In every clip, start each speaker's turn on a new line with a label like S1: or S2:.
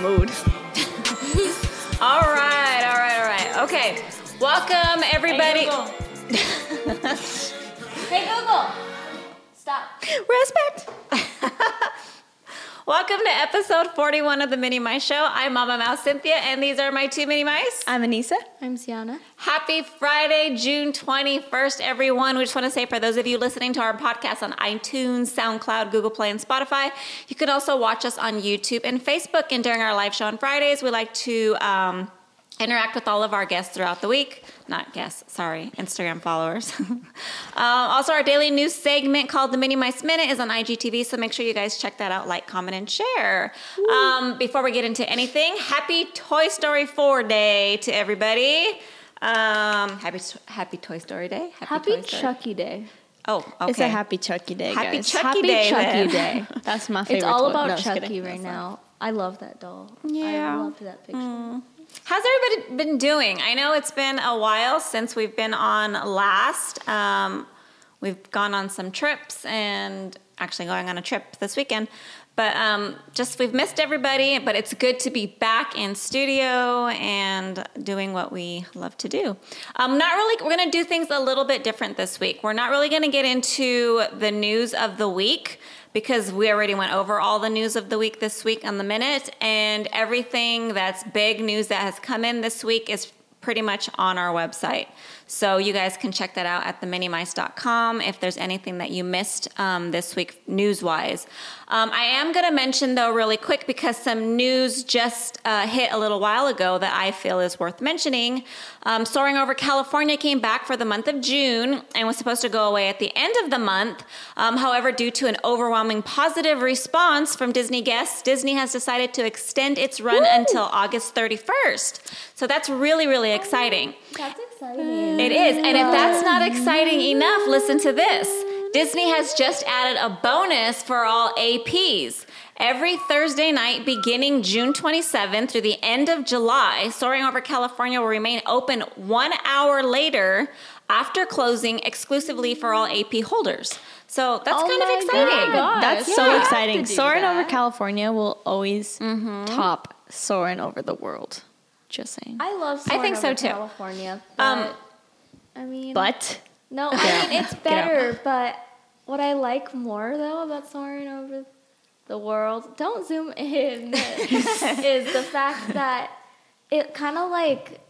S1: mood.
S2: All right, all right, all right. Okay. Welcome, everybody.
S3: Hey Google, stop.
S1: Respect.
S2: Welcome to episode 41 of the Mini Mice Show. I'm Mama Mouse Cynthia, and these are my two mini mice.
S1: I'm Anissa.
S3: I'm Sienna.
S2: Happy Friday, June 21st, everyone. We just want to say for those of you listening to our podcast on iTunes, SoundCloud, Google Play, and Spotify, you can also watch us on YouTube and Facebook. And during our live show on Fridays, we like to um, interact with all of our guests throughout the week. Not guests, sorry, Instagram followers. um, also, our daily news segment called the Mini Mice Minute is on IGTV, so make sure you guys check that out, like, comment, and share. Um, before we get into anything, happy Toy Story 4 Day to everybody. Um, happy Happy Toy Story Day.
S3: Happy
S2: Toy Story-
S3: Chucky Day.
S2: Oh, okay.
S1: It's a happy Chucky day,
S2: Happy
S1: guys.
S2: Chucky
S3: Happy
S2: Day.
S3: Chucky
S2: then.
S3: Day.
S1: That's my favorite.
S3: It's all
S1: one.
S3: about
S1: No,
S3: Chucky right
S1: That's
S3: now. I love that doll.
S2: Yeah.
S3: I loved that picture.
S2: How's everybody been doing? I know it's been a while since we've been on last. Um, we've gone on some trips and actually going on a trip this weekend. But um, just we've missed everybody, but it's good to be back in studio and doing what we love to do. Um, not really, we're to do things a little bit different this week. We're not really to get into the news of the week because we already went over all the news of the week this week on the minute, and everything that's big news that has come in this week is pretty much on our website. So you guys can check that out at theminimice.com if there's anything that you missed um, this week news wise. Um, I am going to mention though, really quick, because some news just uh, hit a little while ago that I feel is worth mentioning. Um, Soaring Over California came back for the month of June and was supposed to go away at the end of the month. Um, however, due to an overwhelming positive response from Disney guests, Disney has decided to extend its run until August 31st. So that's really, really exciting.
S3: That's exciting.
S2: It is. And if that's not exciting enough, listen to this. Disney has just added a bonus for all APs. Every Thursday night, beginning June 27th through the end of July, Soaring Over California will remain open one hour later after closing exclusively for all AP holders. So that's
S3: Oh
S2: kind of exciting.
S3: God.
S1: That's
S3: Yeah.
S1: so exciting.
S3: to do
S1: Soaring over. California will always
S2: Mm-hmm.
S1: top soaring over the world. Just saying.
S3: I love.
S2: Soaring I think
S3: Soaring
S2: so, too.
S3: California, but
S2: Um,
S3: I mean,
S1: But
S3: no,
S1: Get
S3: I mean it's better. But what I like more though about soaring over the world, don't zoom in, is the fact that it kind of like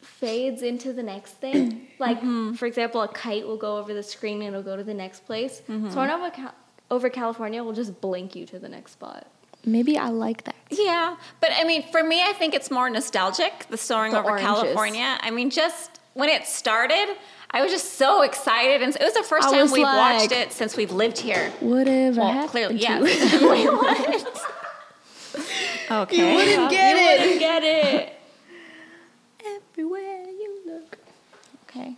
S3: fades into the next thing. Like, mm-hmm. for example, a kite will go over the screen and it'll go to the next place. Mm-hmm. Soaring over, Cal- over California will just blink you to the next spot.
S1: maybe I like that.
S2: Yeah, but I mean, for me, I think it's more nostalgic. The soaring
S3: The
S2: over
S3: oranges.
S2: California. I mean, just when it started, I was just so excited, and it was the first
S1: I
S2: time we've
S1: like-
S2: watched it since we've lived here.
S1: Whatever
S2: Well,
S1: happened
S2: clearly,
S1: to
S2: yeah. Wait, what? okay.
S1: You wouldn't get
S3: you
S1: it.
S3: wouldn't get it.
S1: Everywhere you look.
S2: Okay.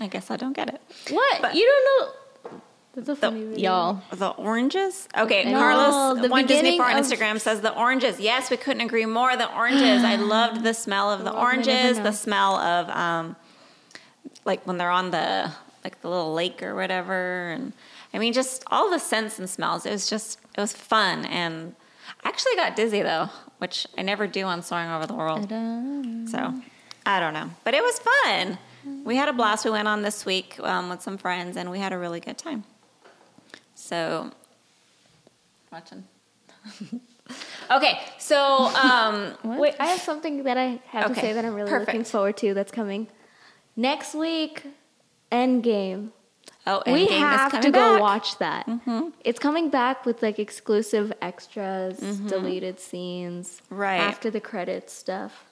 S2: I guess I don't get it.
S3: What?
S2: But-
S3: you don't know? That's a funny video.
S1: Y'all.
S2: The oranges? Okay,
S3: No,
S2: Carlos,
S3: the
S2: one Disney
S3: beginning
S2: Far on Instagram says the oranges. Yes, we couldn't agree more. The oranges. I loved the smell of the
S3: Well, I never
S2: oranges, the smell of um, like when they're on the like the little lake or whatever, and I mean just all the scents and smells. It was just it was fun, and I actually got dizzy though, which I never do on soaring over the world. So I don't know, but it was fun. We had a blast. We went on this week um, with some friends, and we had a really good time. So, watching. okay, so um,
S3: Wait, I have something that I have
S2: Okay,
S3: to say that I'm really
S2: perfect.
S3: looking forward to that's coming. Next week, Endgame.
S2: oh,
S3: we
S2: Endgame is
S3: have to go
S2: back.
S3: watch that. It's coming back with like exclusive extras, deleted scenes,
S2: Right.
S3: after the credits stuff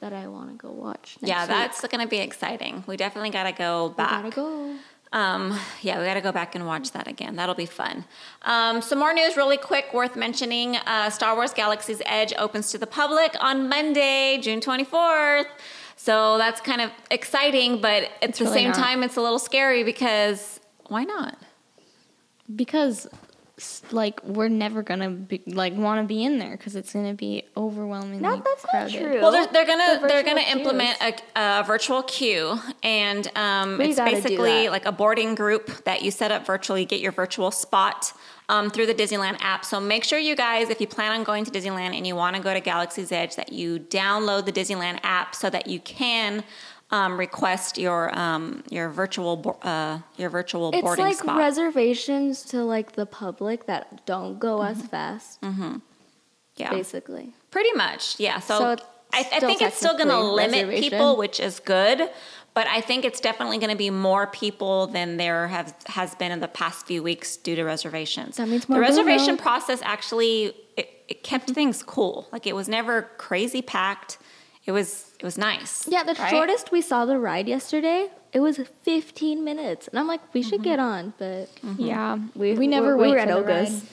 S3: that I want to go watch. Next
S2: Yeah,
S3: week.
S2: that's going to be exciting. We definitely got to go
S3: We
S2: back.
S3: gotta go.
S2: Um, yeah, we got to go back and watch that again. That'll be fun. Um, some more news, really quick, worth mentioning. Uh, Star Wars Galaxy's Edge opens to the public on Monday, June 24th. So that's kind of exciting, but at the
S1: really
S2: same
S1: not.
S2: time, it's a little scary because why not?
S1: Because like we're never gonna be like want to be in there because it's gonna be overwhelmingly
S3: No, that's not
S1: crowded.
S3: true.
S2: Well, they're, they're gonna
S3: The
S2: they're gonna implement a, a virtual queue, and um,
S3: We
S2: it's
S3: gotta do
S2: basically like a boarding group that you set up virtually, get your virtual spot um, through the Disneyland app. So make sure you guys, if you plan on going to Disneyland and you want to go to Galaxy's Edge, that you download the Disneyland app so that you can. Um, request your um, your virtual bo- uh, your virtual
S3: It's
S2: boarding
S3: like
S2: spot.
S3: reservations to like the public that don't go as fast,
S2: yeah,
S3: basically.
S2: Pretty much, yeah. So,
S3: So it's
S2: I, I think it's still going to limit people, which is good. But I think it's definitely going to be more people than there have has been in the past few weeks due to reservations.
S3: That means more.
S2: the reservation
S3: burnout.
S2: process actually it, it kept mm-hmm. things cool. Like it was never crazy packed. It was it was nice.
S3: Yeah, the
S2: right?
S3: shortest we saw the ride yesterday, it was 15 minutes, and I'm like, we should mm-hmm. get on, but mm-hmm.
S1: Yeah,
S3: We-
S1: we, never
S3: we
S1: wait
S3: were at Oga's.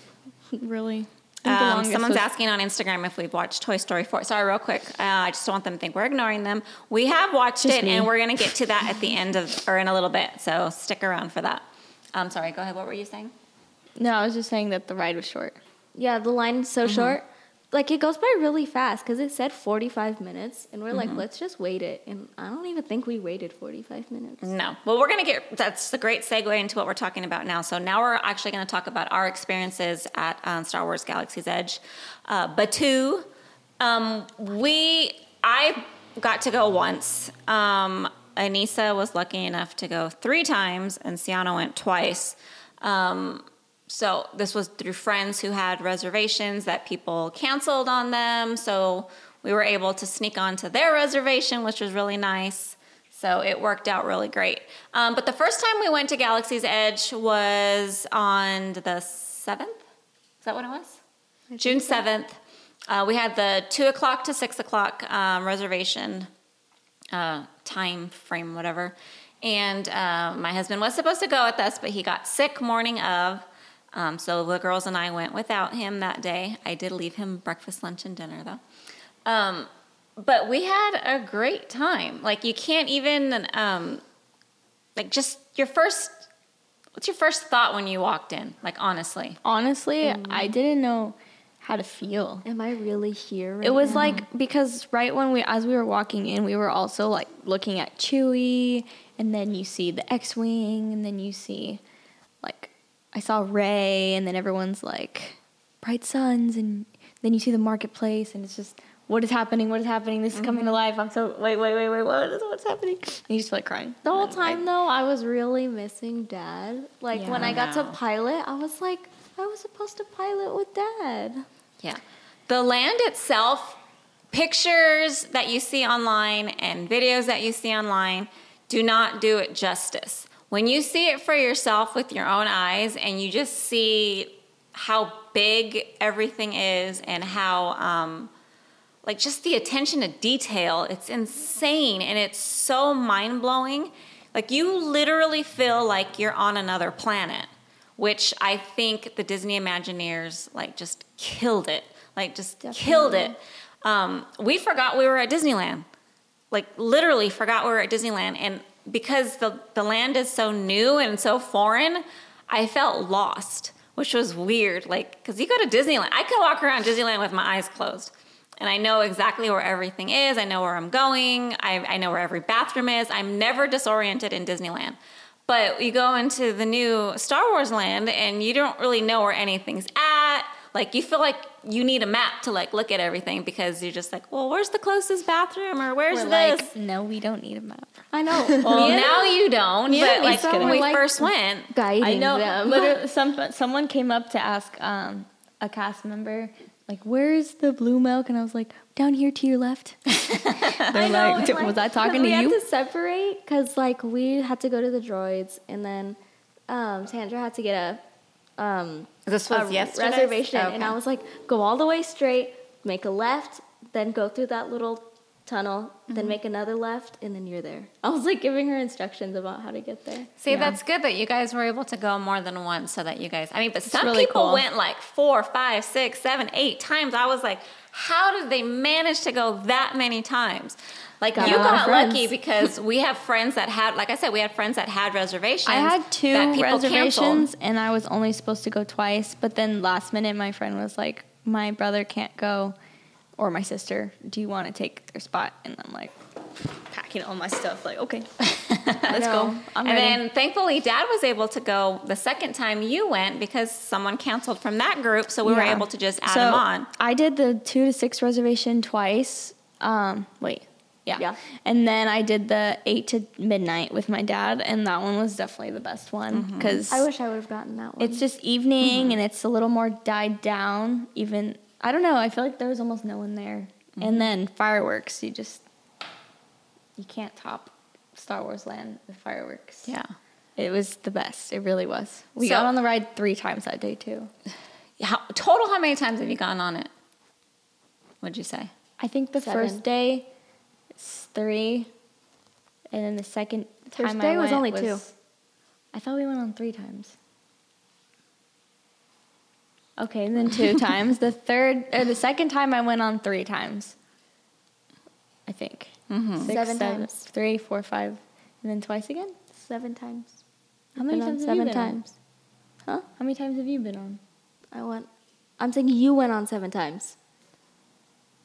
S1: Really. I think the
S2: Um, someone's
S1: was-
S2: asking on Instagram if we've watched Toy Story 4. Sorry, real quick. Uh, I just don't want them to think we're ignoring them. We have watched
S1: Just
S2: it,
S1: me.
S2: and we're going to get to that at the end of, or in a little bit. So stick around for that. Um, sorry, go ahead. What were you saying?
S1: No, I was just saying that the ride was short.
S3: yeah, the line is so
S2: Mm-hmm.
S3: short. Like it goes by really fast because it said 45 minutes, and we're like,
S2: Mm-hmm.
S3: let's just wait it. And I don't even think we waited 45 minutes.
S2: No. Well, we're going to get, that's a great segue into what we're talking about now. So now we're actually going to talk about our experiences at um, Star Wars Galaxy's Edge. Uh, Batuu, um, we, I got to go once. Um, Anissa was lucky enough to go three times, and Sienna went twice. Um, so this was through friends who had reservations that people canceled on them. So we were able to sneak onto their reservation, which was really nice. So it worked out really great. Um, but the first time we went to Galaxy's Edge was on the 7th. Is that what it was? June 7th. Uh, we had the 2 o'clock to 6 o'clock um, reservation uh, time frame, whatever. And uh, my husband was supposed to go with us, but he got sick morning of. Um, so the girls and I went without him that day. I did leave him breakfast, lunch, and dinner though. Um, but we had a great time. Like you can't even um, like just your first. What's your first thought when you walked in? Like honestly,
S1: Honestly,
S3: Mm.
S1: I didn't know how to feel.
S3: Am I really here? Right
S1: It was
S3: now?
S1: like because right when we as we were walking in, we were also like looking at Chewie, and then you see the X-wing, and then you see like I saw Rey, and then everyone's like bright suns, and then you see the marketplace, and it's just what is happening? What is happening? This is coming to mm-hmm. life. I'm so wait, wait, wait, wait. What is what's happening? And you just feel like crying
S3: The whole
S1: And then, like,
S3: time though, I was really missing dad. Like when I got to pilot, I was like, I was supposed to pilot with dad.
S2: Yeah. The land itself, pictures that you see online and videos that you see online do not do it justice. When you see it for yourself with your own eyes and you just see how big everything is and how, um, like, just the attention to detail, it's insane and it's so mind blowing. Like, you literally feel like you're on another planet which I think the Disney Imagineers like just killed it. Like just killed it. Um, we forgot we were at Disneyland. Like literally forgot we were at Disneyland, and because the the land is so new and so foreign, I felt lost, which was weird. Like because you go to Disneyland, I can walk around Disneyland with my eyes closed. And I know exactly where everything is. I know where I'm going. I, I know where every bathroom is. I'm never disoriented in Disneyland. But you go into the new Star Wars land and you don't really know where anything's at. Like you feel like you need a map to like look at everything because you're just like, well, where's the closest bathroom or where's
S1: We're
S2: this?
S1: like, no, we don't need a map.
S3: I know.
S2: well,
S3: and-
S2: now you don't.
S3: Yeah,
S2: But like when we
S3: like,
S2: first went,
S3: guiding
S1: I know.
S3: them.
S1: Some someone came up to ask um, a cast member, like, "Where's the blue milk?" And I was like, "Down here to your left." They're
S3: I know,
S1: like, "Was I talking to
S3: we
S1: you?"
S3: had to separate because like we had to go to the droids, and then um, Sandra had to get a um,
S2: this
S3: a
S2: was yesterday.
S3: reservation,
S2: Okay.
S3: and I was like, go all the way straight, make a left, then go through that little tunnel, then
S2: Mm-hmm.
S3: make another left, and then you're there. I was like giving her instructions about how to get there.
S2: See,
S1: Yeah.
S2: that's good that you guys were able to go more than once so that you guys, I mean, but some
S1: really
S2: people
S1: cool.
S2: went like four, five, six, seven, eight times. I was like, how did they manage to go that many times? Like
S3: Got
S2: you
S3: a lot of
S2: got lucky because we have friends that had, like I said, we had friends that had reservations.
S1: I had two reservations,
S2: canceled.
S1: and I was only supposed to go twice. But then last minute, my friend was like, "My brother can't go, or my sister. Do you want to take their spot?" And I'm like, packing all my stuff. Like, okay, let's go. I'm
S2: and
S1: ready.
S2: then thankfully, Dad was able to go the second time you went because someone canceled from that group, so we were able to just add
S1: so
S2: him on.
S1: I did the two to six reservation twice. Um, wait, yeah.
S3: Yeah.
S1: And then I did the eight to midnight with my dad, and that one was definitely the best one
S2: Mm-hmm.
S1: because
S3: I wish I would have gotten that one.
S1: it's just evening
S2: Mm-hmm.
S1: and it's a little more died down. Even I don't know. I feel like there was almost no one there.
S2: Mm-hmm.
S1: And then fireworks, you just you can't top Star Wars Land with fireworks.
S2: Yeah.
S1: It was the best. It really was. We
S2: So-
S1: got on the ride three times that day too.
S2: How, total, how many times have you gone on it? What'd you say?
S1: I think the
S3: Seven.
S1: first day it's three, and then the second time
S3: day
S1: I
S3: was only two.
S1: I thought we went on three times. Okay, and then two times. The third or the second time I went on three times. I think.
S2: Mm-hmm.
S1: Six,
S3: Seven
S1: seven,
S3: times.
S1: three, four, five, and then twice again.
S3: seven times.
S1: How many times have you
S3: seven
S1: been on?
S3: times.
S1: Huh? How many times have you been on?
S3: I went. I'm saying you went on seven times.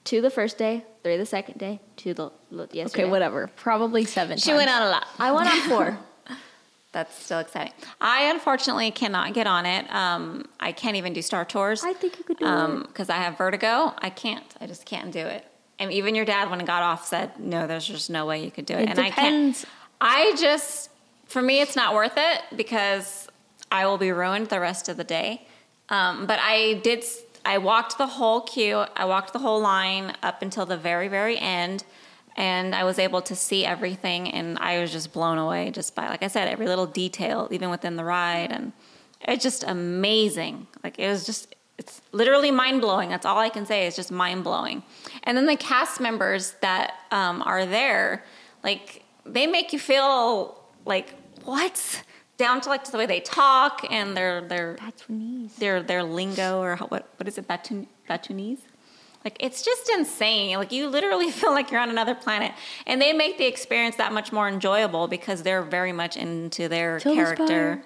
S3: Two the first day, three the second day, two the l- yesterday.
S1: Okay, whatever. Probably seven.
S2: She
S1: times.
S2: went on a lot.
S3: I went on four.
S2: That's still exciting. I unfortunately cannot get on it. Um, I can't even do Star Tours.
S3: I think you could do it.
S2: because I have vertigo. I can't. I just can't do it. And even your dad, when it got off, said, "No, there's just no way you could do it."
S1: It
S2: and
S1: depends.
S2: I can't. I just, for me, it's not worth it because I will be ruined the rest of the day. Um, but I did. I walked the whole queue. I walked the whole line up until the very, very end. And I was able to see everything, and I was just blown away just by, like I said, every little detail, even within the ride, and it's just amazing. Like it was just, it's literally mind blowing. That's all I can say is just mind blowing. And then the cast members that um, are there, like they make you feel like what down to like the way they talk and their their
S1: knees.
S2: their their lingo or how, what what is it Batun, Batunese? Like it's just insane. Like you literally feel like you're on another planet, and they make the experience that much more enjoyable because they're very much into their character.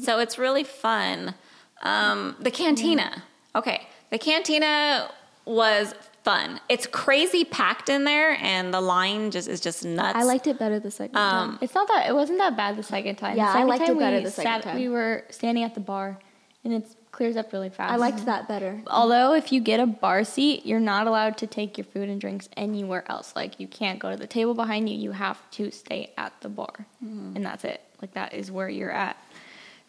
S2: So it's really fun. Um, the cantina. Okay, the cantina was fun. It's crazy packed in there, and the line just is just nuts.
S3: I liked it better the second
S2: Um,
S3: time.
S1: It's not that it wasn't that bad the second time.
S3: Yeah,
S1: the
S3: I liked it better the second
S1: sat,
S3: time.
S1: We were standing at the bar, and it clears up really fast.
S3: I liked that better.
S1: Although if you get a bar seat, you're not allowed to take your food and drinks anywhere else. Like you can't go to the table behind you. You have to stay at the bar,
S3: Mm-hmm.
S1: and that's it. Like that is where you're at.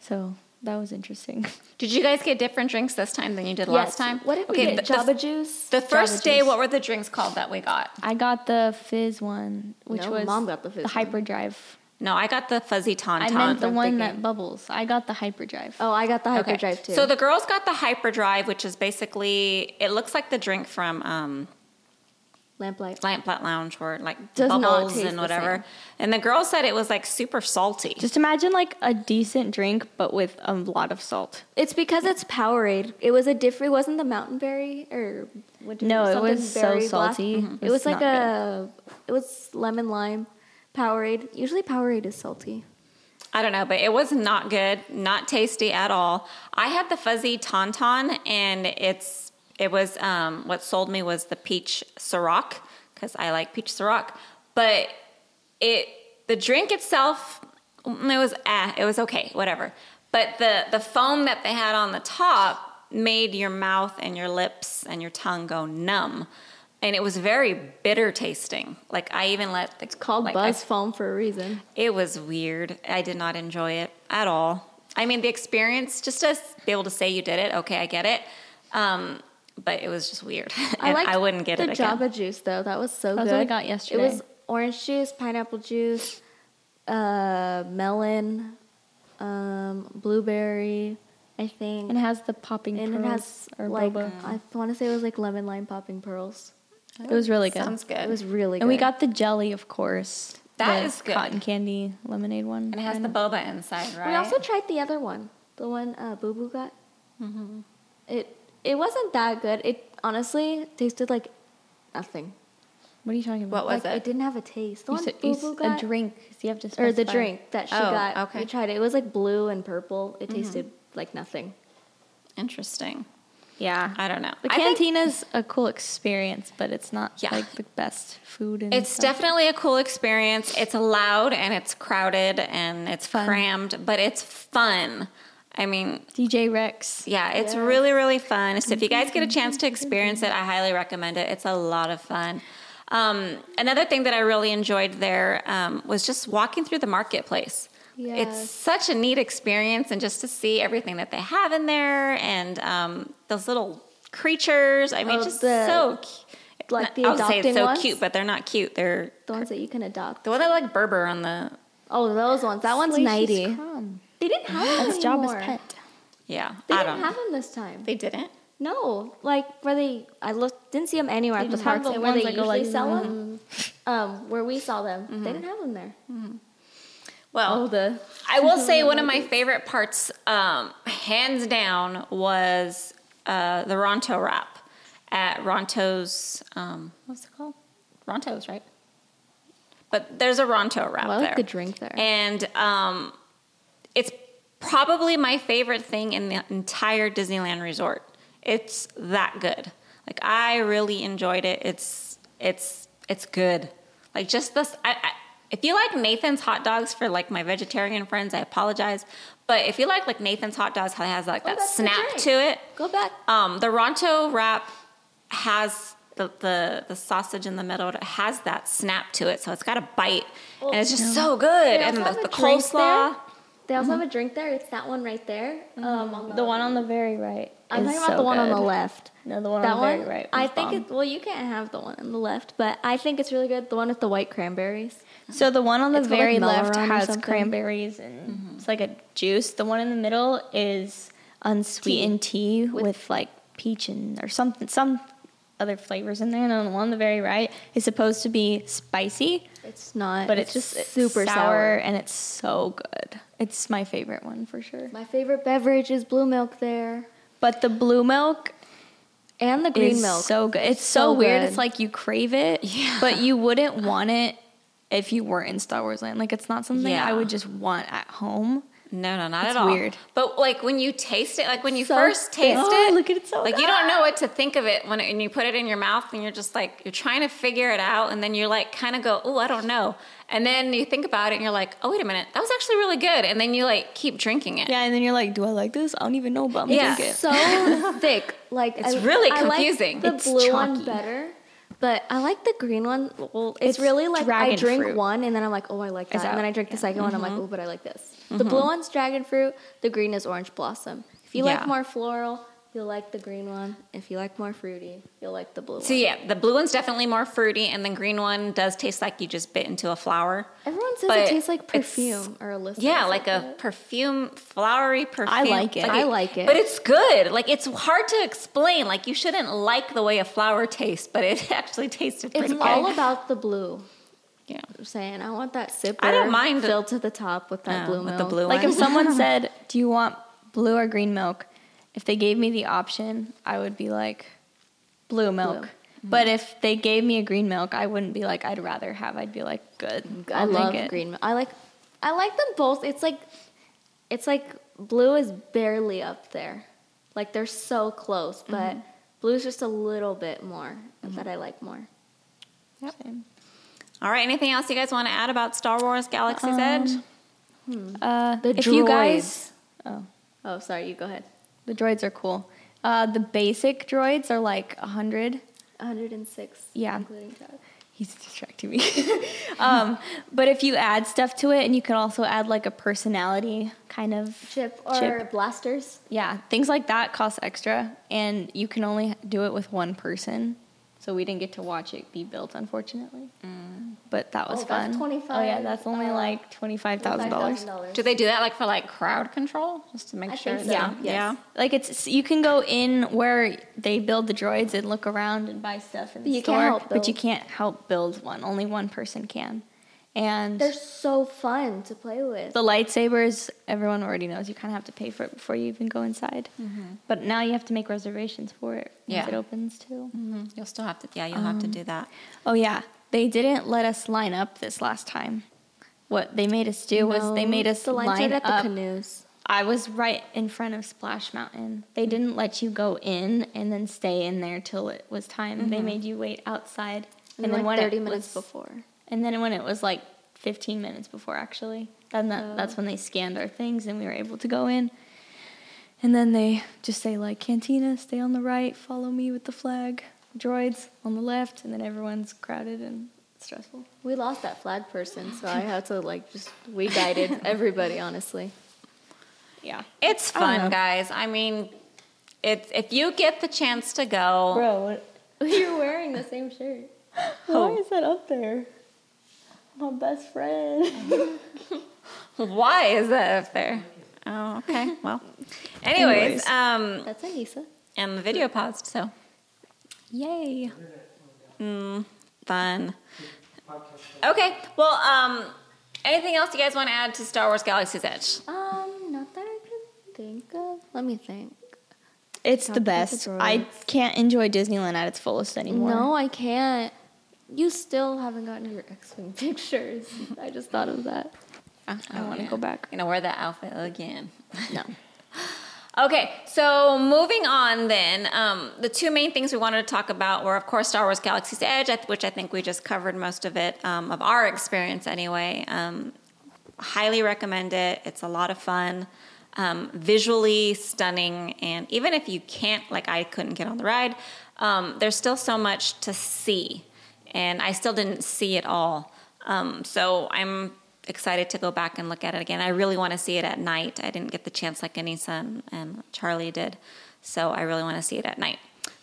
S1: So that was interesting.
S2: Did you guys get different drinks this time than you did last time?
S3: What did we get?
S2: the- the-
S3: juice.
S2: The first
S1: Jabba
S2: day,
S1: juice.
S2: what were the drinks called that we got?
S1: I got the fizz one, which
S3: No,
S1: was
S3: Mom got the fizz
S1: the hyperdrive.
S2: No, I got the fuzzy tauntaun.
S1: I meant the one
S3: thinking.
S1: that bubbles. I got the hyperdrive.
S3: Oh, I got the
S2: Okay.
S3: hyperdrive too.
S2: So the girls got the hyperdrive, which is basically it looks like the drink from um,
S3: lamplight.
S2: Lamplight Lounge, where like
S3: Does not
S2: bubbles
S3: taste
S2: and
S3: the
S2: whatever.
S3: same.
S2: And the girl said it was like super salty.
S1: Just imagine like a decent drink, but with a lot of salt.
S3: It's because it's Powerade. It was a different. It wasn't the mountain berry or what?
S1: No, it
S3: something
S1: was so
S3: berry blast.
S1: salty.
S3: Mhm.
S1: It
S3: It was
S1: was
S3: like
S1: not
S3: a. It was lemon lime, Powerade. Usually Powerade is salty.
S2: I don't know, but it was not good, not tasty at all. I had the fuzzy tauntaun, and it's it was um, what sold me was the peach Ciroc because I like peach Ciroc, but it the drink itself mm, it was ah, it was okay, whatever. But the the foam that they had on the top made your mouth and your lips and your tongue go numb. And it was very bitter tasting. Like I even let the,
S3: It's called
S2: like, I
S3: Buzz Foam for a reason.
S2: it was weird. I did not enjoy it at all. I mean, the experience, just to be able to say you did it, okay, I get it. Um, but it was just weird.
S3: I
S2: And
S3: liked
S2: I wouldn't get
S3: the
S2: it again.
S3: Jabba juice though. That was so
S1: That's
S3: good.
S1: what I got yesterday.
S3: It was orange juice, pineapple juice, uh, melon, um, blueberry. I think,
S1: And it has the popping
S3: and it
S1: pearls
S3: has
S1: or
S3: like
S1: boba.
S3: I want to say it was like lemon lime popping pearls.
S1: It was really good.
S2: Sounds good.
S3: It was really good.
S1: And we got the jelly, of course.
S2: That
S1: the
S2: is good.
S1: Cotton candy lemonade one.
S2: and it has the boba inside, right?
S3: We also tried the other one, the one uh, Boo Boo got.
S2: Mm-hmm.
S3: It it wasn't that good. It honestly tasted like nothing.
S1: What are you talking about?
S2: What was
S3: like,
S2: it?
S3: It didn't have a taste. The
S1: You
S3: one
S1: said,
S3: Boo
S1: you
S3: Boo got,
S1: a drink. So you have to
S3: or the drink that she
S2: Oh,
S3: got.
S2: okay.
S3: We tried it. It was like blue and purple. It
S1: Mm-hmm.
S3: tasted like nothing.
S2: Interesting.
S1: Yeah.
S2: I don't know.
S1: The
S2: I think
S1: cantina's a cool experience, but it's not
S2: Yeah.
S1: like the best food. And
S2: It's
S1: stuff.
S2: definitely a cool experience. It's loud and it's crowded and it's
S1: Fun.
S2: crammed, but it's fun. I mean,
S1: DJ Rex.
S2: yeah, it's
S3: Yeah.
S2: really, really fun. So if you guys get a chance to experience it, I highly recommend it. It's a lot of fun. Um, another thing that I really enjoyed there um, was just walking through the marketplace. It's such a neat experience, and just to see everything that they have in there and um, those little creatures. I mean,
S3: Oh,
S2: just
S3: the-
S2: so cute.
S3: like the
S2: I would say
S3: adopting
S2: so
S3: ones?
S2: cute, but they're not cute. They're
S3: The ones that you can adopt.
S2: the one that like Berber on the
S3: Oh, those ones. That one's
S1: Salacious
S3: ninety.
S1: Crumb.
S3: They didn't have them
S1: That's Jabba's
S3: anymore.
S1: pet.
S2: yeah.
S3: They
S2: I
S3: didn't
S2: don't.
S3: have them this time.
S2: They didn't.
S3: No, like where they, I looked, didn't see them anywhere
S1: They
S3: at the
S1: just have
S3: parks
S1: the
S3: where
S1: ones
S3: they
S1: that go
S3: usually
S1: like,
S3: sell them. Um, where we saw them, they didn't have them there.
S2: Well,
S3: Oh, the
S2: I will say one of my favorite parts, um, hands down, was uh, the Ronto wrap at Ronto's. Um, what's it called? Ronto's, right? But there's a Ronto wrap
S3: Well, I like
S2: there.
S3: the drink there.
S2: and um, it's probably my favorite thing in the entire Disneyland resort. It's that good. Like I really enjoyed it. It's it's it's good. Like just this. I, I, if you like Nathan's hot dogs for like my vegetarian friends, I apologize. But if you like like Nathan's hot dogs, how it has like that snap to it.
S3: go back.
S2: Um, the Ronto wrap has the, the the sausage in the middle. It has that snap to it, so it's got a bite, and it's just so good.
S3: They
S2: And the, the coleslaw.
S3: there. They also have mm-hmm. a drink there. It's that one right there. Um, on mm-hmm. the,
S1: The one on the very right.
S3: I'm talking about
S1: so
S3: the one on the left.
S1: No, the one
S3: that
S1: on the
S3: one,
S1: very right.
S3: I think
S1: bomb.
S3: it. Well, you can't have the one on the left, but I think it's really good. The one with the white cranberries.
S1: So the one on the
S3: It's called, like,
S1: very left
S3: Meiloorun or
S1: has cranberries and mm-hmm. it's like a juice. The one in the middle is unsweetened tea, with, like peach and or something, some other flavors in there. And then the one on the very right is supposed to be spicy,
S3: It's not,
S1: but it's, just
S3: super
S1: sour,
S3: sour.
S1: and it's so good. It's my favorite one for sure.
S3: My favorite beverage is blue milk there,
S1: But the blue milk
S3: and the green milk.
S1: so good. It's so,
S3: So
S1: weird.
S3: good.
S1: It's like you crave it,
S2: Yeah.
S1: but you wouldn't want it if you weren't in Star Wars Land. Like it's not something
S2: Yeah.
S1: I would just want at home.
S2: No, no, not
S1: It's
S2: at all.
S1: weird.
S2: But like when you taste it, like when you
S3: So
S2: first taste
S1: Oh,
S2: it,
S1: look at it so
S2: like you don't know what to think of it when, it, when you put it in your mouth, and you're just like you're trying to figure it out, and then you're like kind of go, oh, I don't know, and then you think about it, and you're like, oh, wait a minute, that was actually really good, and then you like keep drinking it.
S1: Yeah, and then you're like, do I like this? I don't even know, but I'm
S2: Yeah.
S1: drink it.
S3: so thick. Like
S2: It's
S3: I-
S2: really
S3: I like
S2: confusing.
S3: the
S1: It's
S3: blue one
S1: chalky.
S3: better, but I like the green one. Well, it's,
S1: It's
S3: really like I drink
S1: fruit.
S3: one and then I'm like, oh, I like that. and then I drink the
S1: yeah.
S3: second one. I'm like, mm-hmm. oh, but I like this. The mm-hmm. blue one's dragon fruit. The green is orange blossom. If you
S2: Yeah.
S3: like more floral, you'll like the green one. If you like more fruity, you'll like the blue
S2: So
S3: one.
S2: So yeah, the blue one's definitely more fruity, and the green one does taste like you just bit into a flower.
S3: Everyone says
S2: But
S3: it tastes like perfume or a list.
S2: Yeah, like a perfume, flowery perfume.
S1: I like it.
S3: I like it.
S2: But it's good. Like it's hard to explain. Like you shouldn't like the way a flower tastes, but it actually tasted pretty
S3: It's
S2: good.
S3: all about the blue.
S2: Yeah.
S3: I'm saying I want that sipper.
S2: I don't mind the-
S3: filled to the top with that
S2: Oh,
S3: blue
S2: with
S3: milk.
S2: the blue
S1: Like
S2: one.
S1: if someone said, "Do you want blue or green milk?" If they gave me the option, I would be like, "Blue milk."
S3: Blue.
S1: But if they gave me a green milk, I wouldn't be like, "I'd rather have." I'd be like, "Good."
S3: I
S1: I'll
S3: love
S1: it.
S3: green milk. I like I like them both. It's like it's like blue is barely up there. Like they're so close, but
S1: Mm-hmm.
S3: blue's just a little bit more that I like more.
S1: Same.
S2: All right. Anything else you guys want to add about Star Wars Galaxy's
S1: Um,
S2: Edge?
S1: Uh,
S3: The
S1: if you guys,
S3: droids.
S1: oh,
S3: Oh, sorry, you go ahead.
S1: the droids are cool. Uh, the basic droids are like a hundred.
S3: 106
S1: Yeah.
S3: including Chad.
S1: He's distracting me. um, but if you add stuff to it, and you can also add like a personality kind of
S3: Chip or
S1: Chip.
S3: blasters.
S1: Yeah, things like that cost extra, and you can only do it with one person. So we didn't get to watch it be built, unfortunately. But that was
S3: Oh, that's
S1: fun.
S3: 25,
S1: oh yeah, that's only
S3: uh,
S1: like twenty five thousand dollars.
S2: Do they do that like for like crowd control, just to make
S3: I
S2: sure?
S3: think so,
S2: Yeah.
S3: yes.
S2: Yeah.
S1: Like it's you can go in where they build the droids and look around and buy stuff in the
S3: But you
S1: store,
S3: can't help
S1: but you can't help build one. Only one person can. And
S3: They're so fun to play with.
S1: the lightsabers, everyone already knows you kind of have to pay for it before you even go inside. Mm-hmm. But now you have to make reservations for it once
S2: Yeah.
S1: it opens too.
S2: Mhm. You'll still have to. Yeah, you'll have to do um, that.
S1: Oh yeah, they didn't let us line up this last time. What they made us do was they made us
S3: the line
S1: line
S3: started at the canoes.
S1: I was right in front of Splash Mountain. They mm-hmm. didn't let you go in and then stay in there till it was time. They mm-hmm. made you wait outside,
S3: And, like
S1: when
S3: 30
S1: it
S3: minutes
S1: was,
S3: before.
S1: And then when it was like 15 minutes before, actually, then that,
S3: Oh.
S1: that's when they scanned our things and we were able to go in. And then they just say like, Cantina, stay on the right, follow me with the flag. Droids on the left, and then everyone's crowded and stressful.
S3: We lost that flag person, so I had to like just we guided everybody honestly.
S1: Yeah.
S2: It's fun,
S1: know.
S2: guys. I mean, it's if you get the chance to go.
S1: Bro, what,
S3: You're wearing the same shirt.
S1: why oh. is that up there? My best friend.
S2: Why is that up there? Oh, okay. Well, anyways,
S1: Anyways.
S2: um,
S3: That's Anissa.
S2: and the video paused, so
S1: Yay.
S2: fun. Okay. Well, um, anything else you guys want to add to Star Wars Galaxy's Edge?
S3: Um, not that I can think of. Let me think.
S1: It's
S3: Talk
S1: the
S3: about the
S1: best. I can't enjoy Disneyland at its fullest anymore.
S3: No, I can't. You still haven't gotten your X-wing pictures. I just thought of that.
S1: I, want to go back.
S2: Gonna wear that outfit again.
S3: No.
S2: Okay, so moving on then, um, the two main things we wanted to talk about were, of course, Star Wars Galaxy's Edge, which I think we just covered most of it, um, of our experience anyway. Um, highly recommend it. It's a lot of fun, um, visually stunning, and even if you can't, like I couldn't get on the ride, um, there's still so much to see, and I still didn't see it all. Um, so I'm excited to go back and look at it again. I really want to see it at night. I didn't get the chance like Anissa and, and Charlie did, so I really want to see it at night.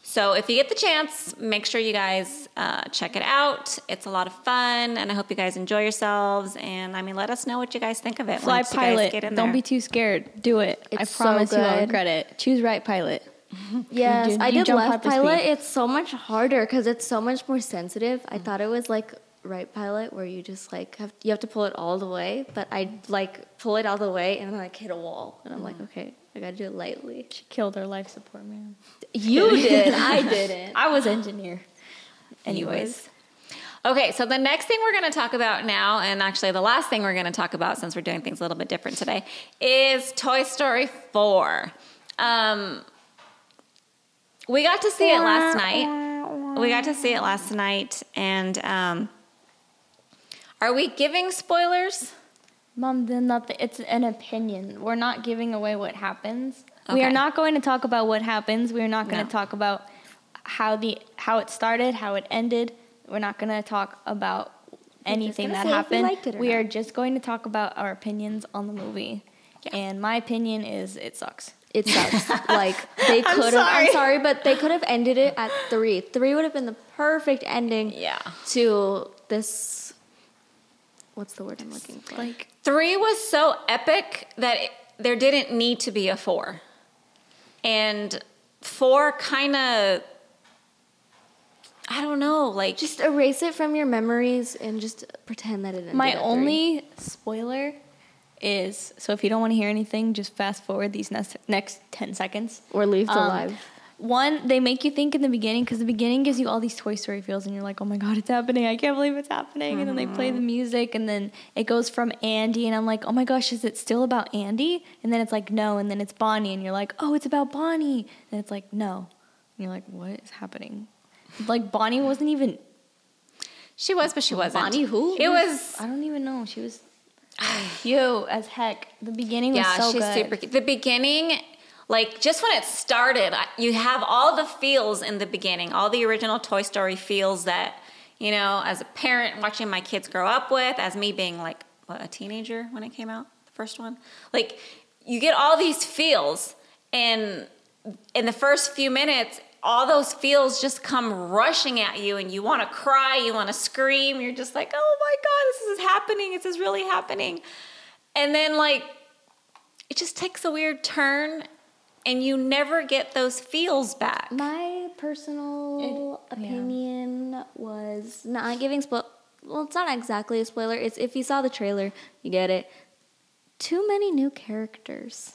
S2: So if you get the chance, make sure you guys uh, check it out. It's a lot of fun, and I hope you guys enjoy yourselves. And I mean, let us know what you guys think of it.
S1: Fly
S2: once you guys
S1: pilot.
S2: get in
S1: Don't
S2: there.
S1: be too scared. Do it.
S3: It's
S1: I
S3: so
S1: promise you I'll
S3: good.
S1: regret it. Choose right pilot.
S3: Yes,
S1: did-
S3: I did left pilot.
S1: speed.
S3: It's so much harder because it's so much more sensitive. I thought it was like right pilot where you just like have you have to pull it all the way, but I like pull it all the way and then like hit a wall, and I'm like, okay, I gotta do it lightly.
S1: She killed her life support man.
S3: You did, I didn't.
S1: I was engineer. Anyways.
S2: Okay, so the next thing we're going to talk about now, and actually the last thing we're going to talk about since we're doing things a little bit different today, is Toy Story 4. Um, we got to see it last night. We got to see it last night, and um, are we giving spoilers?
S1: Mom, then nothing. It's an opinion. We're not giving away what happens. We are not going to talk about what happens. We are not going
S2: No.
S1: to talk about how the how it started, how it ended. We're not going to talk about anything that
S3: say if we
S1: happened.
S3: liked it or
S1: we are just going to talk about our opinions on the movie.
S2: Yeah.
S1: And my opinion is it sucks.
S3: It sucks. like they could have. I'm
S1: sorry.
S3: but they could have ended it at three. Three would have been the perfect ending.
S2: Yeah.
S3: To this. What's the word I'm looking for?
S1: Like
S2: Three was so epic that it, there didn't need to be a four. And four kind of, I don't know, like
S3: Just erase it from your memories and just pretend that it ended
S1: my only spoiler is so if you don't want to hear anything, just fast forward these next next ten seconds.
S3: or leave the
S1: Um,
S3: live.
S1: One, they make you think in the beginning because the beginning gives you all these Toy Story feels, and you're like, "Oh my god, it's happening! I can't believe it's happening!" And then they play the music, and then it goes from Andy, and I'm like, "Oh my gosh, is it still about Andy?" And then it's like, "No," and then it's Bonnie, and you're like, "Oh, it's about Bonnie," and it's like, "No," and you're like, "What is happening?" Like Bonnie wasn't even.
S2: she was, but she wasn't.
S3: Bonnie who?
S2: It was,
S1: I don't even know. She was cute as heck. The beginning was
S2: yeah,
S1: so
S2: she's
S1: good.
S2: super cute. The beginning, like just when it started, you have all the feels in the beginning, all the original Toy Story feels that, you know, as a parent watching my kids grow up with, as me being like, what, a teenager when it came out, the first one? Like, you get all these feels, and in the first few minutes, all those feels just come rushing at you, and you want to cry, you want to scream. You're just like, oh my God, this is happening. This is really happening. And then, like, it just takes a weird turn, and you never get those feels back.
S3: My personal
S1: It- yeah.
S3: opinion was not giving spoil. Well, it's not exactly a spoiler. It's if you saw the trailer, you get it. Too many new characters.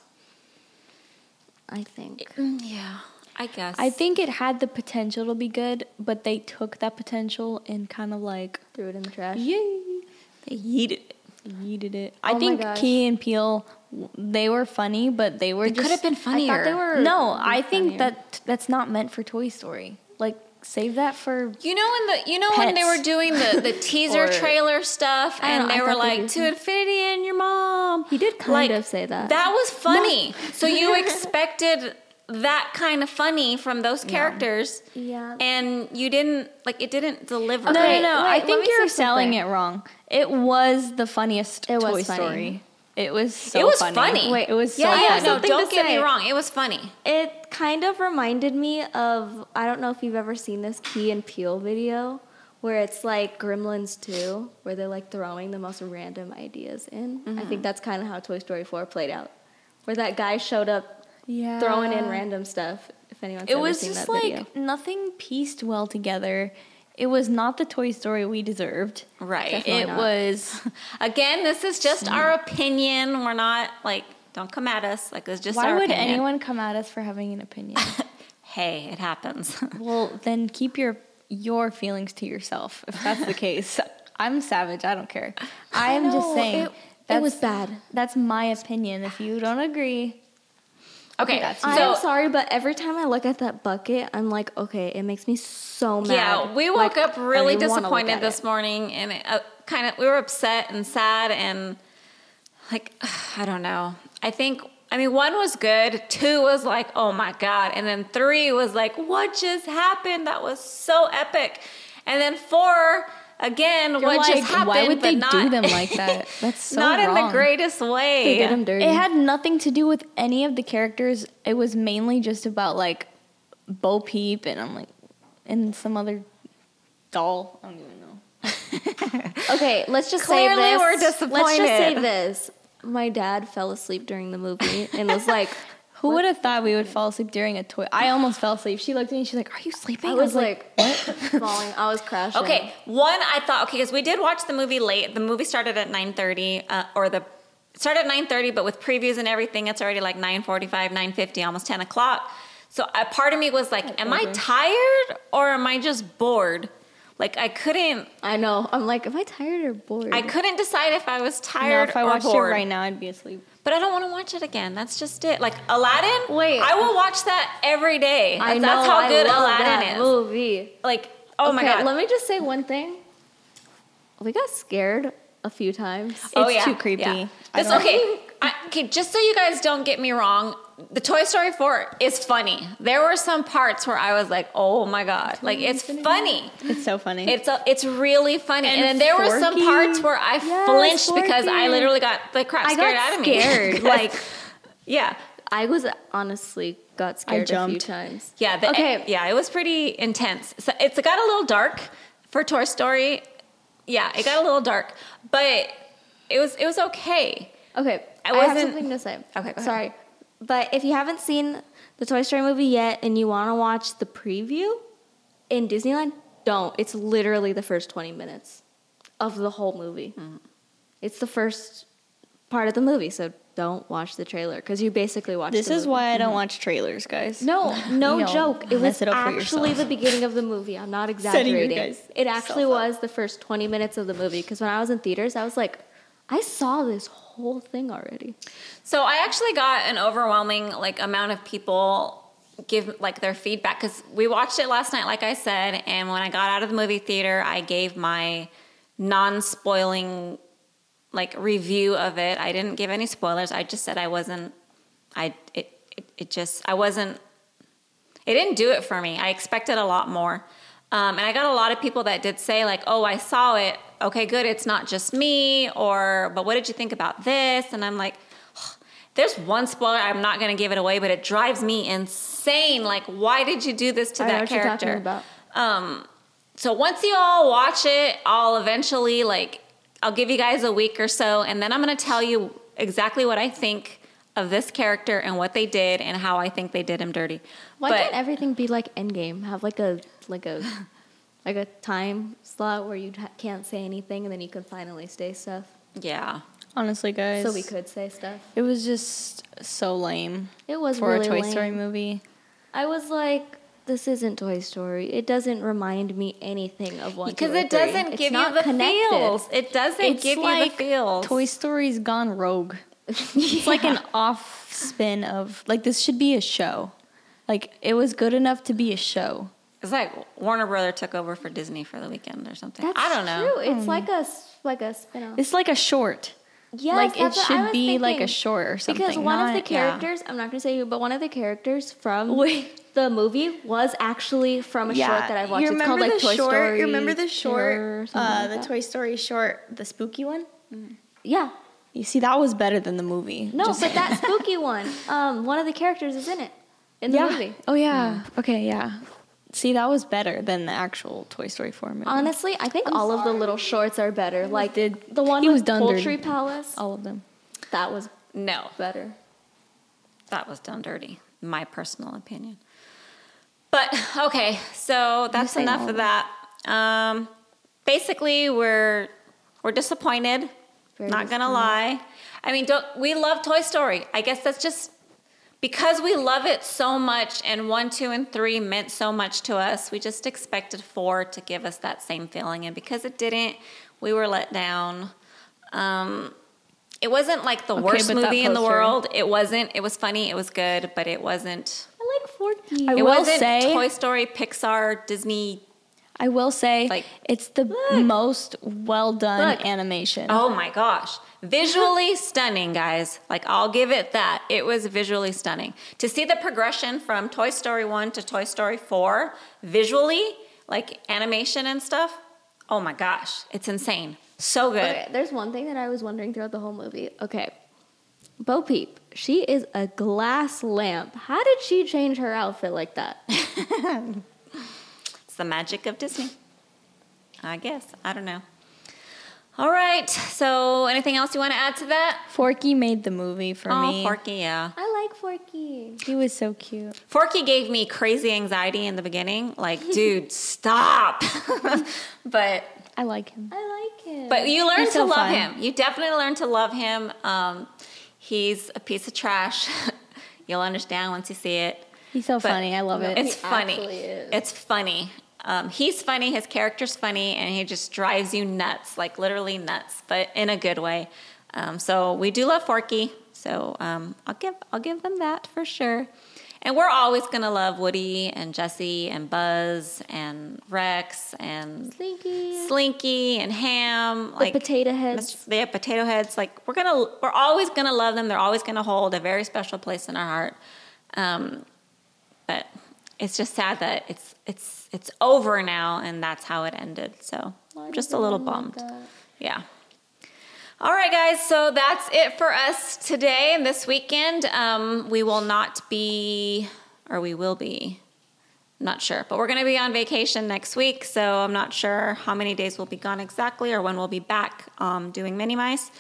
S3: I think.
S2: Mm, Yeah. I guess.
S1: I think it had the potential to be good, but they took that potential and kind of like
S3: Threw it in the trash.
S1: yay,
S2: they yeeted it.
S1: yeeted it.
S3: Oh
S1: I think. Key and Peele, they were funny, but they were
S2: They could have been funnier.
S3: I thought they were.
S1: No, I think
S3: funnier.
S1: that that's not meant for Toy Story. Like save that for
S2: You know when the you know when they were doing the, the teaser
S3: Or-
S2: trailer stuff and
S3: know,
S2: they
S3: I
S2: were
S3: thought they
S2: like to infinity and your mom.
S3: He did kind
S2: Like,
S3: of say that.
S2: That was funny. so you expected that kind of funny from those characters.
S3: Yeah.
S2: And you didn't like it didn't deliver.
S1: No,
S3: Okay,
S1: no, no.
S3: wait,
S1: I think you're selling
S3: something.
S1: it wrong. It was the funniest
S3: It was
S1: Toy
S3: funny.
S1: Story. It was so
S2: it was
S1: funny.
S2: funny.
S3: Wait,
S1: it was so
S2: yeah,
S3: I
S2: yeah.
S1: funny.
S2: No, don't
S3: to
S2: get me wrong. It was funny.
S3: It kind of reminded me of I don't know if you've ever seen this Key and Peele video where it's like Gremlins 2, where they're like throwing the most random ideas in. I
S2: Mm-hmm.
S3: think that's kind of how Toy Story 4 played out, where that guy showed up
S1: Yeah.
S3: throwing in random stuff. If anyone's
S1: It
S3: ever
S1: was
S3: seen
S1: just
S3: that
S1: like
S3: video.
S1: nothing pieced well together. It was not the Toy Story we deserved.
S2: Right.
S3: Definitely
S1: it
S3: not.
S1: was.
S2: Again, this is just our opinion. We're not like don't come at us. Like it's just
S1: Why
S2: our
S1: would
S2: opinion.
S1: anyone come at us for having an opinion?
S2: Hey, it happens.
S1: well, then keep your your feelings to yourself. If that's the case, I'm savage. I don't care. I am just
S3: know,
S1: saying.
S3: it- it was bad.
S1: That's my opinion. If you don't agree,
S2: okay,
S1: that's
S2: so
S3: I am sorry, but every time I look at that bucket, I'm like, okay, it makes me so mad.
S2: Yeah, we woke
S3: Like,
S2: up really
S3: I wanna look
S2: disappointed this
S3: it.
S2: morning, and it, uh, kind of we were upset and sad, and like I don't know. I think I mean one was good, two was like oh my god, and then three was like what just happened? That was so epic, and then four again,
S1: you're
S2: what
S1: like,
S2: just happened?
S1: why would
S2: but
S1: they
S2: not,
S1: do them like that? That's so
S2: not in the greatest way.
S3: They did him dirty.
S1: It had nothing to do with any of the characters. It was mainly just about like Bo Peep and I'm like and some other doll. I don't even know.
S3: Okay, let's just
S2: Clearly
S3: say this.
S2: we're disappointed.
S3: Let's just say this. My dad fell asleep during the movie and was like,
S1: Who would have thought we would fall asleep during a toy? I almost fell asleep. She looked at me. And she's like, "Are you sleeping?"
S3: I was like, "What?" falling. I was crashing.
S2: Okay, one I thought okay because we did watch the movie late. The movie started at nine thirty, uh, or the it started at nine thirty, but with previews and everything, it's already like 9.45, 9.50, almost ten o'clock. So a part of me was like, "Am I tired or am I just bored?" Like I couldn't,
S3: I know. I'm like, am I tired or bored?
S2: I couldn't decide if I was
S1: no,
S2: tired
S1: if I
S2: or
S1: watched
S2: bored.
S1: it right now, I'd be asleep.
S2: But I don't want to watch it again. That's just it. Like Aladdin,
S3: Wait.
S2: I will watch that every day.
S3: I
S2: That's,
S3: know.
S2: that's how
S3: I
S2: good
S3: love
S2: Aladdin
S3: that
S2: is.
S3: movie.
S2: Like, oh my god,
S3: Let me just say one thing. We got scared a few times.
S1: Oh, it's too creepy.
S2: Yeah. This, okay, I, okay, just so you guys don't get me wrong, the Toy Story 4 is funny. There were some parts where I was like, "Oh my god!" Like it's funny.
S1: It's so funny.
S2: It's a, it's really funny. And,
S1: And
S2: then there were some parts where I
S3: Yes,
S2: flinched because I literally got the crap
S3: I
S2: scared
S3: got
S2: out of me.
S3: scared. Like
S2: yeah,
S3: I was honestly got scared a few
S1: jumped.
S3: times.
S2: yeah, the,
S3: Okay.
S2: yeah. It was pretty intense. So it's got a little dark for Toy Story. Yeah, it got a little dark, but it was it was okay.
S3: Okay,
S2: I
S3: I, have
S2: wasn't-
S3: something to say.
S2: Okay, go ahead.
S3: sorry, but if you haven't seen the Toy Story movie yet and you want to watch the preview in Disneyland, don't. It's literally the first twenty minutes of the whole movie.
S2: Mm-hmm.
S3: It's the first part of the movie, so don't watch the trailer because you basically watch.
S1: this
S3: the
S1: is
S3: movie.
S1: why I don't watch trailers, guys.
S3: No, no
S1: You
S3: joke. It was
S1: it
S3: actually the beginning of the movie. I'm not
S1: Setting you
S3: exaggerating.
S1: guys
S3: It actually
S1: self up.
S3: was the first 20 minutes of the movie because when I was in theaters, I was like, I saw this whole thing already.
S2: So I actually got an overwhelming like amount of people give like their feedback because we watched it last night, like I said, and when I got out of the movie theater, I gave my non-spoiling like review of it. I didn't give any spoilers. I just said I wasn't. I it it, it just I wasn't. It didn't do it for me. I expected a lot more. Um, and I got a lot of people that did say like, "Oh, I saw it. Okay, good. It's not just me." Or, "But what did you think about this?" And I'm like, "There's one spoiler. I'm not going to give it away, but it drives me insane. Like, why did you do this to
S3: I know
S2: that character?"
S3: about.
S2: Um, so once you all watch it, I'll eventually like I'll give you guys a week or so, and then I'm going to tell you exactly what I think of this character and what they did and how I think they did him dirty.
S3: Why
S2: but
S3: can't everything be like Endgame? Have like a like a like a time slot where you ha- can't say anything and then you can finally say stuff.
S2: yeah,
S1: Honestly, guys.
S3: So we could say stuff.
S1: It was just so lame
S3: It was
S1: for
S3: really
S1: a Toy
S3: lame.
S1: Story movie.
S3: I was like, this isn't Toy Story. It doesn't remind me anything of one.
S2: Because it
S3: three.
S2: doesn't
S3: It's
S2: give you the
S3: connected.
S2: feels. It doesn't
S1: It's
S2: give
S1: like
S2: you the feels.
S1: Toy Story's gone rogue. It's like an off spin of like this should be a show. Like it was good enough to be a show.
S2: It's like Warner Brother took over for Disney for the weekend or something.
S3: That's
S2: I don't know.
S3: True. It's like a s- like a spin-off.
S1: It's like a short.
S3: Yes,
S1: like it
S3: that's what I
S1: should
S3: was
S1: be like a short or something.
S3: Because one of the
S1: not- yeah.
S3: characters, I'm not going to say who, but one of the characters from
S1: Wait.
S3: the movie was actually from a short that I watched.
S4: You
S3: it's
S4: remember
S3: called like
S4: the
S3: Toy
S4: short?
S3: Story.
S4: You remember the short? Uh,
S3: like
S4: the
S3: that?
S4: Toy Story short, the spooky one.
S3: Yeah.
S1: You see, that was better than the movie.
S3: No,
S1: Just-
S3: but that spooky one, um, one of the characters is in it in the
S1: yeah.
S3: movie.
S1: Oh yeah. Okay, yeah. See, that was better than the actual Toy Story 4 movie.
S3: Honestly, I think all of the little shorts are better. Like
S1: did-
S3: the one
S1: he was
S3: with
S1: done
S3: Poultry
S1: dirty.
S3: Palace,
S1: All of them.
S3: that was
S2: No,
S3: better.
S2: that was done dirty. My personal opinion. But okay, so that's enough of that. Um, basically, we're we're disappointed.
S3: Very
S2: not gonna lie. I mean, don't we love Toy Story? I guess that's just because we love it so much, and one, two, and three meant so much to us. We just expected four to give us that same feeling, and because it didn't, we were let down. Um, it wasn't like the
S1: Okay,
S2: worst movie in the world. It wasn't. It was funny. It was good, but it wasn't.
S3: I like Forky.
S1: I
S2: It
S1: will
S2: wasn't
S1: say-
S2: Toy Story, Pixar, Disney.
S1: I will say
S2: Like-
S1: it's the most well done
S3: Look.
S1: animation.
S2: Oh my gosh. Visually stunning, guys. Like, I'll give it that. It was visually stunning. To see the progression from Toy Story 1 to Toy Story 4, visually, like animation and stuff, oh my gosh. It's insane. So good.
S3: Okay, there's one thing that I was wondering throughout the whole movie. Okay. Bo Peep, she is a glass lamp. How did she change her outfit like that?
S2: It's the magic of Disney. I guess. I don't know. All right. So, anything else you want to add to that?
S1: Forky made the movie for
S2: oh,
S1: me.
S2: Forky, yeah.
S3: I like Forky.
S1: He was so cute.
S2: Forky gave me crazy anxiety in the beginning. Like, dude, stop. but
S1: I like him.
S3: I like him.
S2: but you learn
S1: He's
S2: to
S1: so
S2: love
S1: fun.
S2: him. You definitely learn to love him. Um, he's a piece of trash. You'll understand once you see it.
S1: He's so
S2: But
S1: funny. I love it.
S2: It's
S3: He
S2: funny.
S3: is.
S2: It's funny. Um, he's funny. His character's funny, and he just drives you nuts, like literally nuts, but in a good way. Um, so we do love Forky. So um, I'll give I'll give them that for sure. And we're always gonna love Woody and Jesse and Buzz and Rex and
S3: Slinky.
S2: Slinky and Ham.
S3: The potato heads.
S2: They have potato heads. Like we're gonna, we're always gonna love them. They're always gonna hold a very special place in our heart. Um, but it's just sad that it's it's it's over now, and that's how it ended. So I'm just a little bummed. Yeah. All right, guys. So that's it for us today and this weekend. Um, we will not be, or we will be, not sure, but we're going to be on vacation next week. So I'm not sure how many days we'll be gone exactly or when we'll be back um, doing mini mice.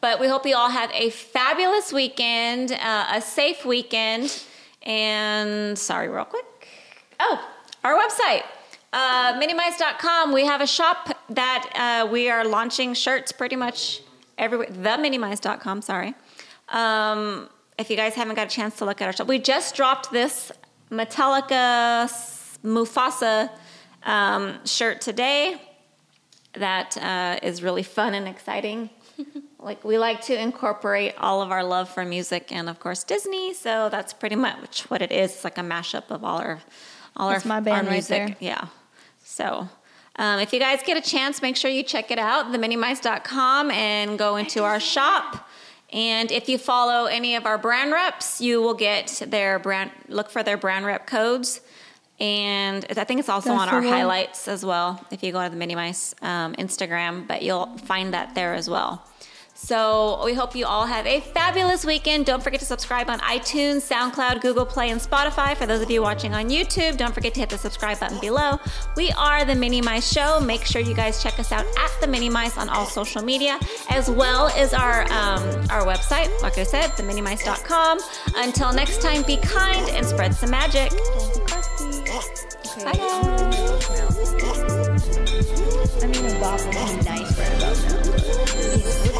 S2: But we hope you all have a fabulous weekend, uh, a safe weekend, and sorry, real quick. Oh, our website, uh, minimice.com. We have a shop that uh, we are launching shirts pretty much everywhere. Theminimice.com, sorry. Um, if you guys haven't got a chance to look at our shop, we just dropped this Metallica Mufasa um, shirt today that uh, is really fun and exciting. like we like to incorporate all of our love for music and of course Disney, so that's pretty much what it is. It's like a mashup of all our all
S1: That's
S2: our,
S1: my band
S2: our
S1: right
S2: music.
S1: there.
S2: Yeah. So um, if you guys get a chance, make sure you check it out, theminimice.com, and go into our shop. And if you follow any of our brand reps, you will get their brand, look for their brand rep codes. And I think it's also
S1: That's
S2: on our highlights as well if you go to the Mini Mice um, Instagram, but you'll find that there as well. So we hope you all have a fabulous weekend. Don't forget to subscribe on iTunes, SoundCloud, Google Play, and Spotify. For those of you watching on YouTube, don't forget to hit the subscribe button below. We are the Mini Mice Show. Make sure you guys check us out at the Mini Mice on all social media, as well as our um, our website. Like I said, theminimice.com. Until next time, be kind and spread some magic. Bye, guys.
S1: I mean, a bop would be nice right about now. but-